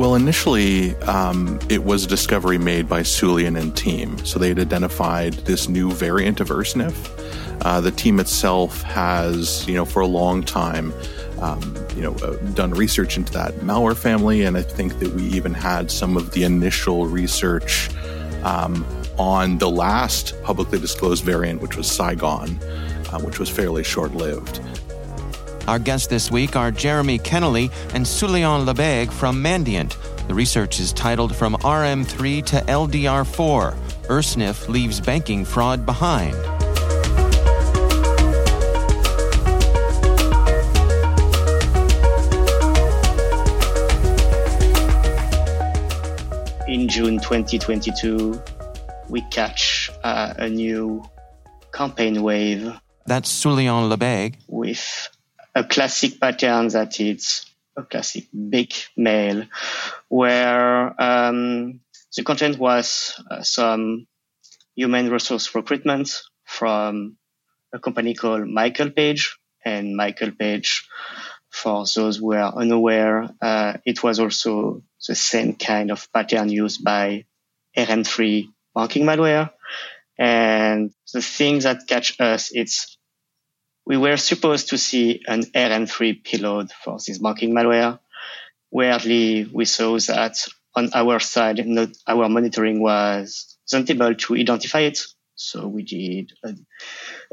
Well, initially, um, it was a discovery made by Sulian and team. So they had identified this new variant of Ursnif uh, the team itself has, you know, for a long time, um, you know, uh, done research into that malware family, and I think that we even had some of the initial research um, on the last publicly disclosed variant, which was Saigon, uh, which was fairly short-lived. Our guests this week are Jeremy Kennelly and Sulian Lebegue from Mandiant. The research is titled From RM3 to LDR4 Ursnif Leaves Banking Fraud Behind. in June 2022, we catch uh, a new campaign wave. That's Sulian Lebegue. With a classic pattern that it's a classic big mail where um, the content was uh, some human resource recruitment from a company called Michael Page. And Michael Page, for those who are unaware, uh, it was also the same kind of pattern used by RM3 banking malware. And the thing that catch us, it's we were supposed to see an RM3 payload for this banking malware. Weirdly, we saw that on our side, not, our monitoring was not able to identify it. So we did a,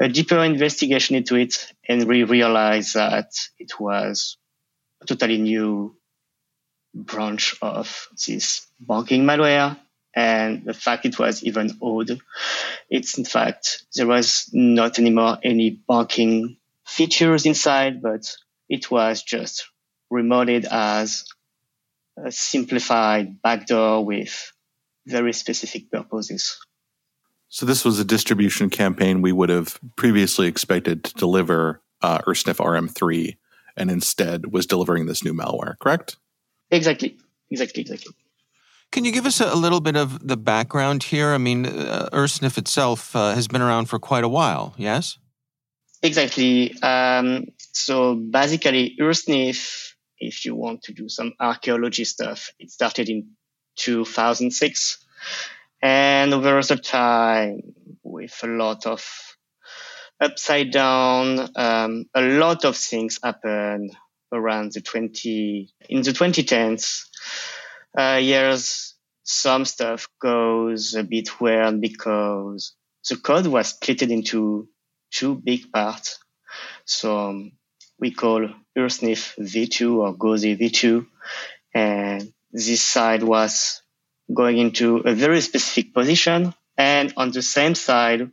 a deeper investigation into it and we realized that it was a totally new branch of this banking malware. And the fact it was even odd, it's in fact, there was not anymore any banking features inside, but it was just remodeled as a simplified backdoor with very specific purposes. So this was a distribution campaign we would have previously expected to deliver uh, Ursnif RM3 and instead was delivering this new malware, correct? Exactly. Exactly. Exactly. Can you give us a, little bit of the background here? I mean, uh, itself uh, has been around for quite a while, yes? Exactly. Um, so basically, Ursnif, if you want to do some archaeology stuff, it started in 2006. And over the time, with a lot of upside down, um, a lot of things happened around the 20, in the 2010s uh, years, some stuff goes a bit weird because the code was split into two big parts. So um, we call Ursnif v2 or Gozi v2. And this side was going into a very specific position. And on the same side,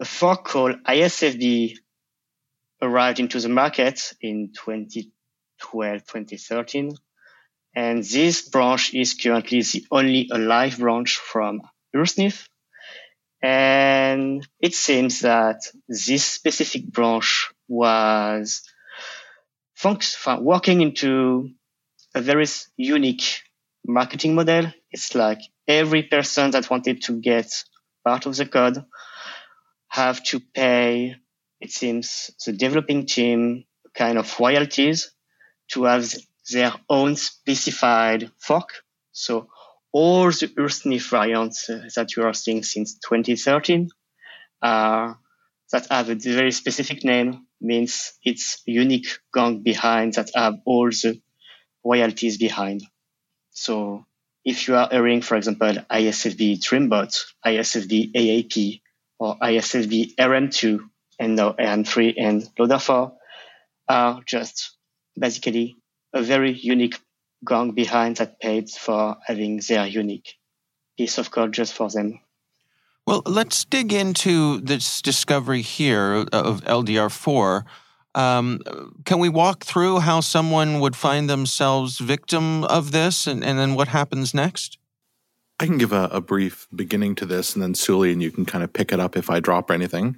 a fork called ISFB arrived into the market in 2012, 2013. And this branch is currently the only alive branch from Ursnif. And it seems that this specific branch was working into a very unique marketing model. It's like every person that wanted to get part of the code have to pay, it seems, the developing team kind of royalties to have their own specified fork. So all the Ursnif variants uh, that you are seeing since 2013 are that have a very specific name means it's unique gang behind that have all the royalties behind. So if you are hearing, for example, ISFB Dreambot, ISFB AAP, or ISFB RM2, and now RM3 and Loader4 are just basically a very unique gang behind that paid for having their unique piece of code just for them. Well, let's dig into this discovery here of LDR4. Um, can we walk through how someone would find themselves victim of this and, and then what happens next? I can give a, a brief beginning to this, and then Sully, and you can kind of pick it up if I drop anything.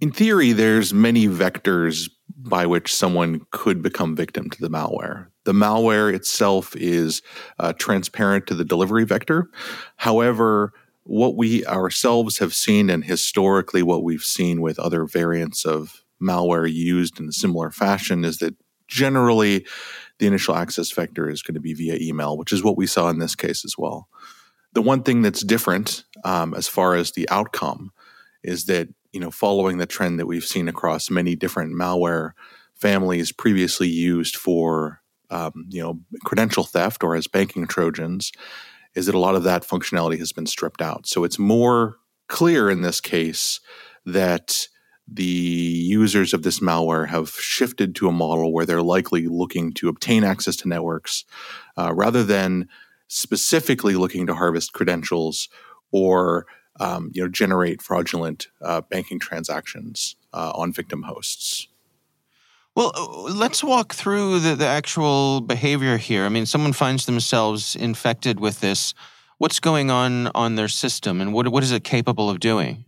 In theory, there's many vectors by which someone could become victim to the malware. The malware itself is uh, transparent to the delivery vector. However, what we ourselves have seen, and historically what we've seen with other variants of malware used in a similar fashion, is that generally the initial access vector is going to be via email, which is what we saw in this case as well. The one thing that's different um, as far as the outcome is that you know following the trend that we've seen across many different malware families previously used for um, you know credential theft or as banking trojans is that a lot of that functionality has been stripped out. So it's more clear in this case that the users of this malware have shifted to a model where they're likely looking to obtain access to networks uh, rather than specifically looking to harvest credentials or um, you know generate fraudulent uh, banking transactions uh, on victim hosts. Well, uh, let's walk through the, the actual behavior here. I mean, someone finds themselves infected with this. What's going on on their system, and what what is it capable of doing?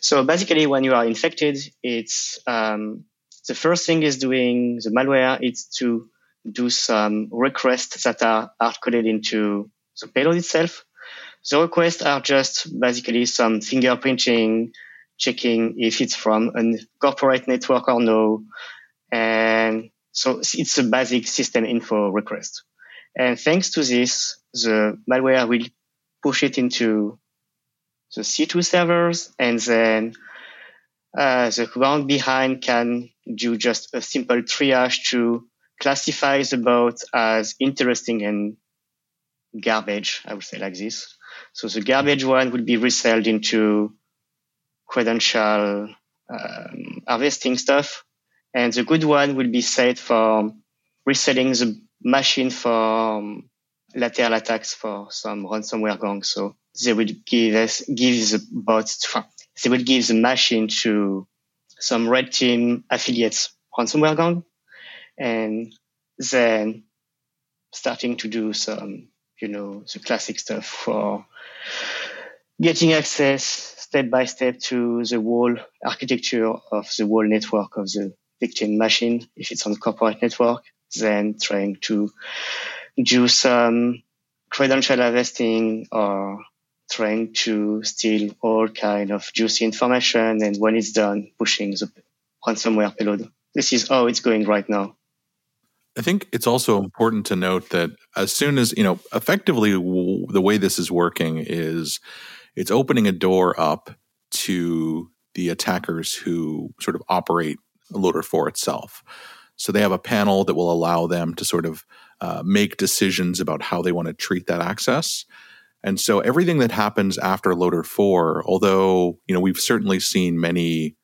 So basically, when you are infected, it's um, the first thing is doing the malware. It's to do some requests that are hard coded into the payload itself. The requests are just basically some fingerprinting, checking if it's from a corporate network or no. And so it's a basic system info request. And thanks to this, the malware will push it into the C2 servers and then uh, the ground behind can do just a simple triage to classify the bot as interesting and garbage, I would say like this. So the garbage one will be resold into credential um, harvesting stuff. And the good one will be set for reselling the machine for um, lateral attacks for some ransomware gang. So they will give us, give the bots, they will give the machine to some red team affiliates ransomware gang and then starting to do some, you know, the classic stuff for getting access step by step to the whole architecture of the whole network of the victim machine. If it's on corporate network, then trying to do some credential harvesting or trying to steal all kind of juicy information. And when it's done, pushing the ransomware payload. This is how it's going right now. I think it's also important to note that as soon as, you know, effectively w- the way this is working is it's opening a door up to the attackers who sort of operate Loader 4 itself. So they have a panel that will allow them to sort of uh, make decisions about how they want to treat that access. And so everything that happens after Loader 4, although, you know, we've certainly seen many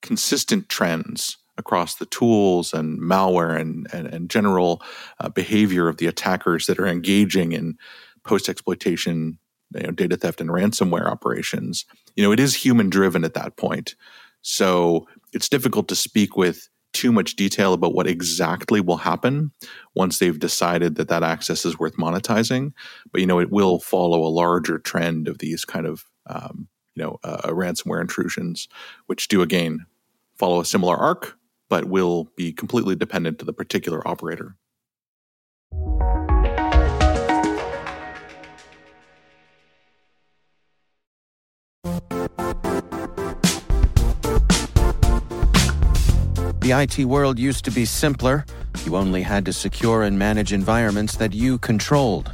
consistent trends across the tools and malware and, and, and general uh, behavior of the attackers that are engaging in post exploitation you know, data theft and ransomware operations. You know, it is human driven at that point. So it's difficult to speak with too much detail about what exactly will happen once they've decided that that access is worth monetizing. But you know, it will follow a larger trend of these kind of um, you know uh, ransomware intrusions, which do again follow a similar arc, but will be completely dependent to the particular operator. The IT world used to be simpler. You only had to secure and manage environments that you controlled.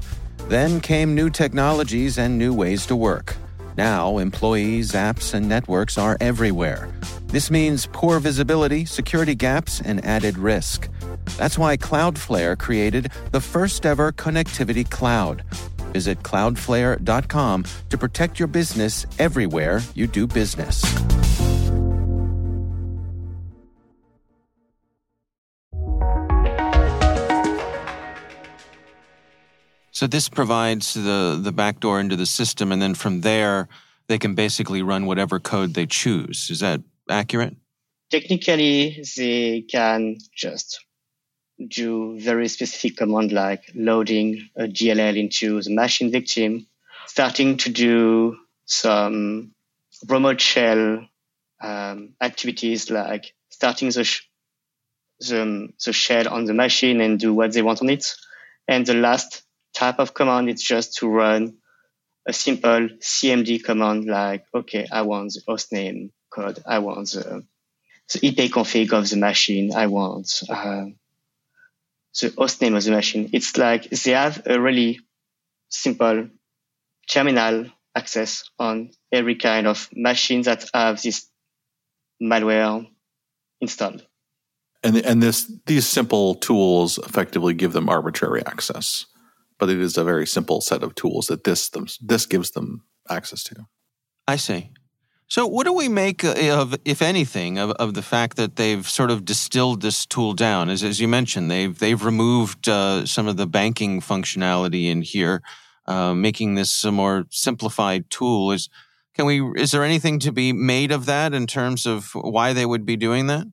Then came new technologies and new ways to work. Now, employees, apps, and networks are everywhere. This means poor visibility, security gaps, and added risk. That's why Cloudflare created the first ever connectivity cloud. Visit cloudflare.com to protect your business everywhere you do business. So this provides the the backdoor into the system, and then from there they can basically run whatever code they choose. Is that accurate? Technically, they can just do very specific command like loading a DLL into the machine victim, starting to do some remote shell um, activities like starting the, sh- the, the shell on the machine and do what they want on it. And the last type of command is just to run a simple CMD command like, okay, I want the hostname code. I want the, the IP config of the machine. I want uh, the hostname of the machine. It's like they have a really simple terminal access on every kind of machine that have this malware installed. And, and this these simple tools effectively give them arbitrary access but it is a very simple set of tools that this this gives them access to. I see. So, what do we make uh, of, if anything, of, of the fact that they've sort of distilled this tool down? As, as you mentioned, they've they've removed uh, some of the banking functionality in here, uh, making this a more simplified tool. Is can we? Is there anything to be made of that in terms of why they would be doing that?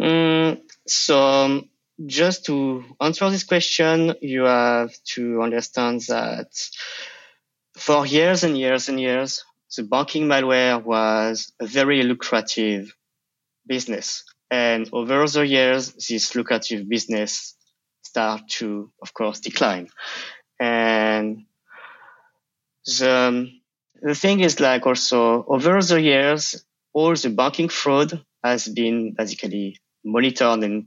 Mm, so um, just to answer this question, you have to understand that for years and years and years, the banking malware was a very lucrative business. And over the years, this lucrative business started to, of course, decline. And the, the thing is like also over the years, all the banking fraud has been basically monitored and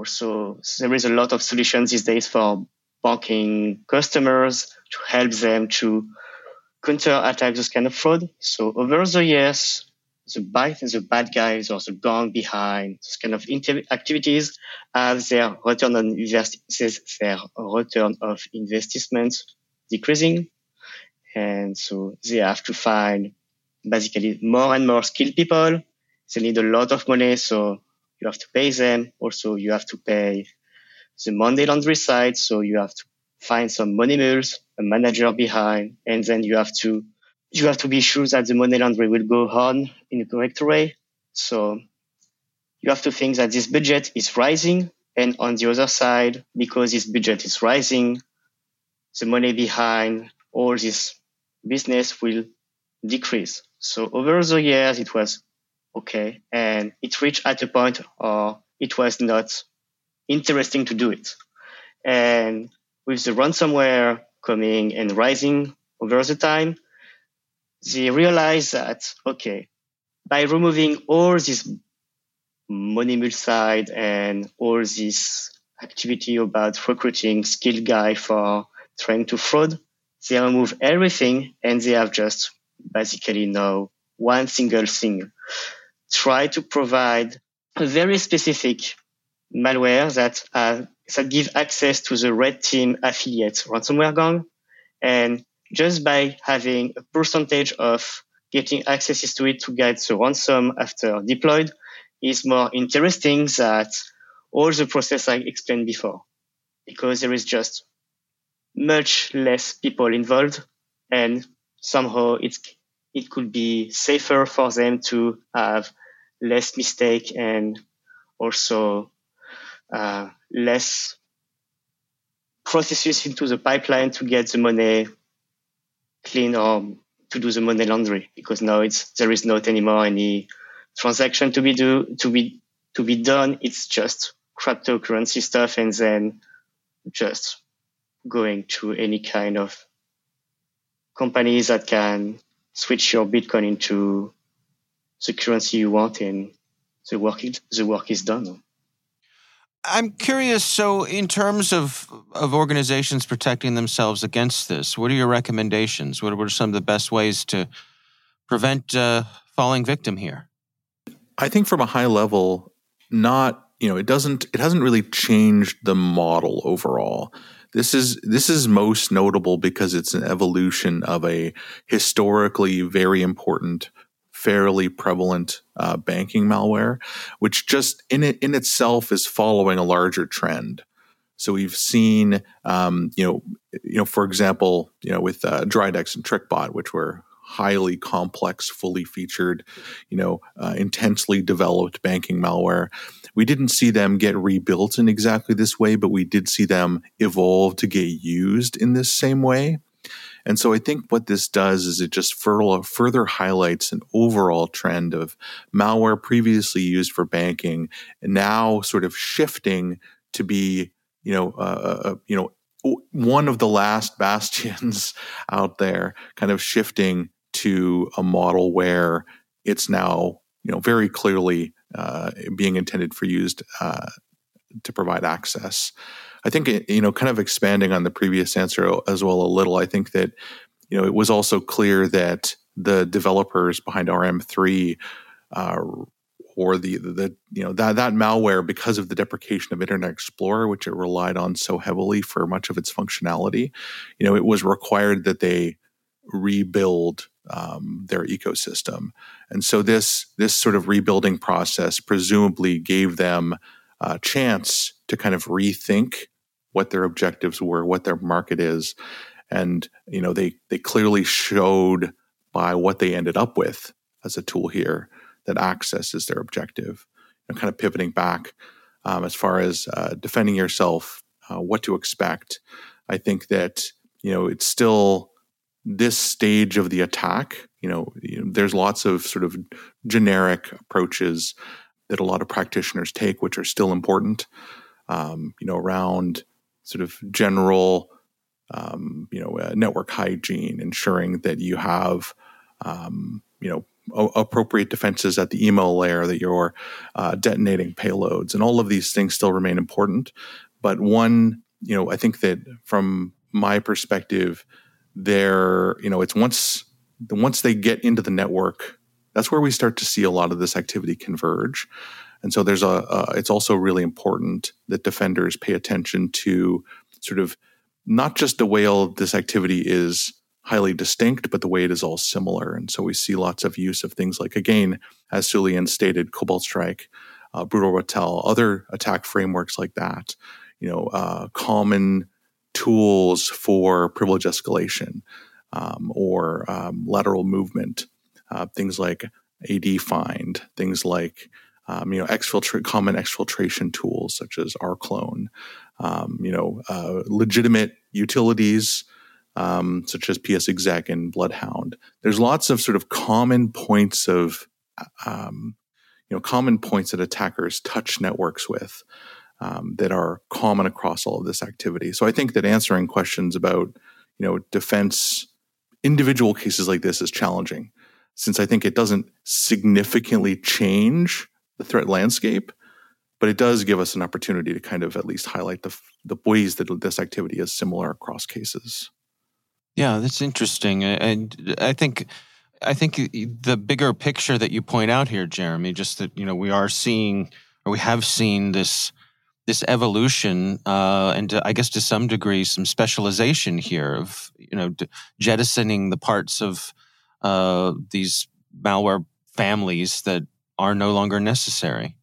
also, there is a lot of solutions these days for banking customers to help them to counter attack this kind of fraud. So over the years, the bad, the bad guys or the gang behind this kind of activities have their return on invest, their return of investment decreasing. And so they have to find basically more and more skilled people. They need a lot of money. So you have to pay them. Also, you have to pay the money laundry side. So you have to find some money mules, a manager behind, and then you have to, you have to be sure that the money laundry will go on in the correct way. So you have to think that this budget is rising. And on the other side, because this budget is rising, the money behind all this business will decrease. So over the years, it was okay. And it reached at a point or it was not interesting to do it. And with the ransomware coming and rising over the time, they realized that, okay, by removing all this money mule side and all this activity about recruiting skilled guy for trying to fraud, they remove everything and they have just basically now one single thing. Try to provide a very specific malware that uh, that give access to the red team affiliates ransomware gang. And just by having a percentage of getting access to it to get the ransom after deployed is more interesting than all the process I explained before, because there is just much less people involved and somehow it's it could be safer for them to have less mistake and also uh, less processes into the pipeline to get the money clean or to do the money laundry because now it's there is not anymore any transaction to be do to be to be done. It's just cryptocurrency stuff and then just going to any kind of companies that can switch your Bitcoin into the currency you want and the work the work is done. I'm curious. So, in terms of of organizations protecting themselves against this, what are your recommendations? What, are some of the best ways to prevent uh, falling victim here? I think from a high level, not you know, it doesn't. It hasn't really changed the model overall. This is this is most notable because it's an evolution of a historically very important fairly prevalent uh, banking malware, which just in it in itself is following a larger trend. So we've seen, um, you know, you know, for example, you know, with uh, Dridex and TrickBot, which were highly complex, fully featured, you know, uh, intensely developed banking malware. We didn't see them get rebuilt in exactly this way, but we did see them evolve to get used in this same way. And so I think what this does is it just further highlights an overall trend of malware previously used for banking now sort of shifting to be, you know, uh, uh, uh you know, one of the last bastions out there, kind of shifting to a model where it's now, you know, very clearly uh, being intended for used uh, to provide access. I think you know, kind of expanding on the previous answer as well a little. I think that you know it was also clear that the developers behind RM3 uh, or the, the you know that that malware because of the deprecation of Internet Explorer, which it relied on so heavily for much of its functionality, you know, it was required that they rebuild um, their ecosystem, and so this this sort of rebuilding process presumably gave them a chance to kind of rethink what their objectives were, what their market is, and you know they they clearly showed by what they ended up with as a tool here that access is their objective. And kind of pivoting back um, as far as uh, defending yourself, uh, what to expect. I think that you know it's still this stage of the attack. You know, you know there's lots of sort of generic approaches that a lot of practitioners take, which are still important. Um, you know, around sort of general, um, you know, uh, network hygiene, ensuring that you have, um, you know, o- appropriate defenses at the email layer, that you're uh, detonating payloads, and all of these things still remain important. But one, you know, I think that from my perspective, there, you know, it's once once they get into the network, that's where we start to see a lot of this activity converge. And so there's a, it's also really important that defenders pay attention to sort of not just the way all this activity is highly distinct, but the way it is all similar. And so we see lots of use of things like, again, as Sulian stated, Cobalt Strike, uh, Brute Ratel, other attack frameworks like that, you know, uh, common tools for privilege escalation um, or um, lateral movement, uh, things like AdFind, things like um, you know, exfiltrate common exfiltration tools such as rclone, um, you know, uh, legitimate utilities um, such as psexec and Bloodhound. There's lots of sort of common points of, um, you know, common points that attackers touch networks with um, that are common across all of this activity. So I think that answering questions about, you know, defense, individual cases like this is challenging since I think it doesn't significantly change the threat landscape, but it does give us an opportunity to kind of at least highlight the the ways that this activity is similar across cases. Yeah, that's interesting, and I think I think the bigger picture that you point out here, Jeremy, just that you know we are seeing or we have seen this this evolution, uh, and to, I guess to some degree some specialization here of you know jettisoning the parts of uh, these malware families that are no longer necessary.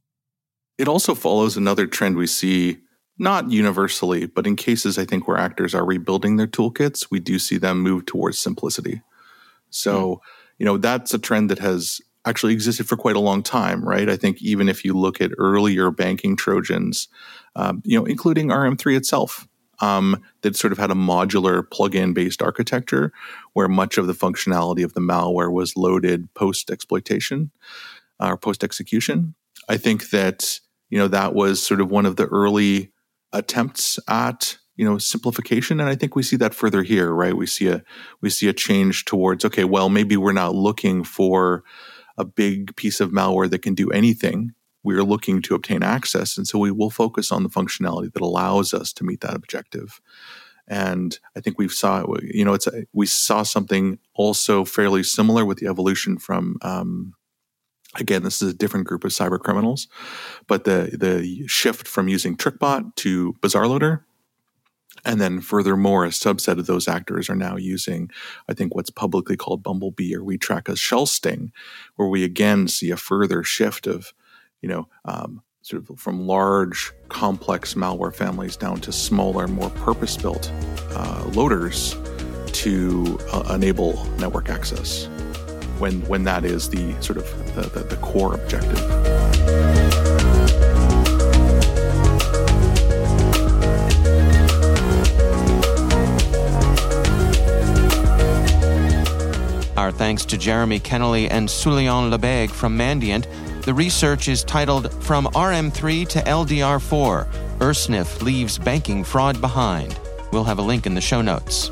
It also follows another trend we see, not universally, but in cases I think where actors are rebuilding their toolkits, we do see them move towards simplicity. So, mm. you know, that's a trend that has actually existed for quite a long time, right? I think even if you look at earlier banking Trojans, um, you know, including RM3 itself, um, that sort of had a modular plug-in based architecture where much of the functionality of the malware was loaded post exploitation or post execution. I think that you know that was sort of one of the early attempts at you know simplification and i think we see that further here right? We see a we see a change towards okay well maybe we're not looking for a big piece of malware that can do anything. We're looking to obtain access and so we will focus on the functionality that allows us to meet that objective. And i think we saw you know it's a, we saw something also fairly similar with the evolution from um, Again, this is a different group of cyber criminals, but the the shift from using TrickBot to BazarLoader, and then furthermore, a subset of those actors are now using, I think, what's publicly called Bumblebee or WeTrack as Shell Sting, where we again see a further shift of, you know, um, sort of from large, complex malware families down to smaller, more purpose-built uh, loaders to uh, enable network access when when that is the sort of the, the, the core objective. Our thanks to Jeremy Kennelly and Sulian Lebegue from Mandiant. The research is titled From RM3 to LDR4 UrSNIF Leaves Banking Fraud Behind. We'll have a link in the show notes.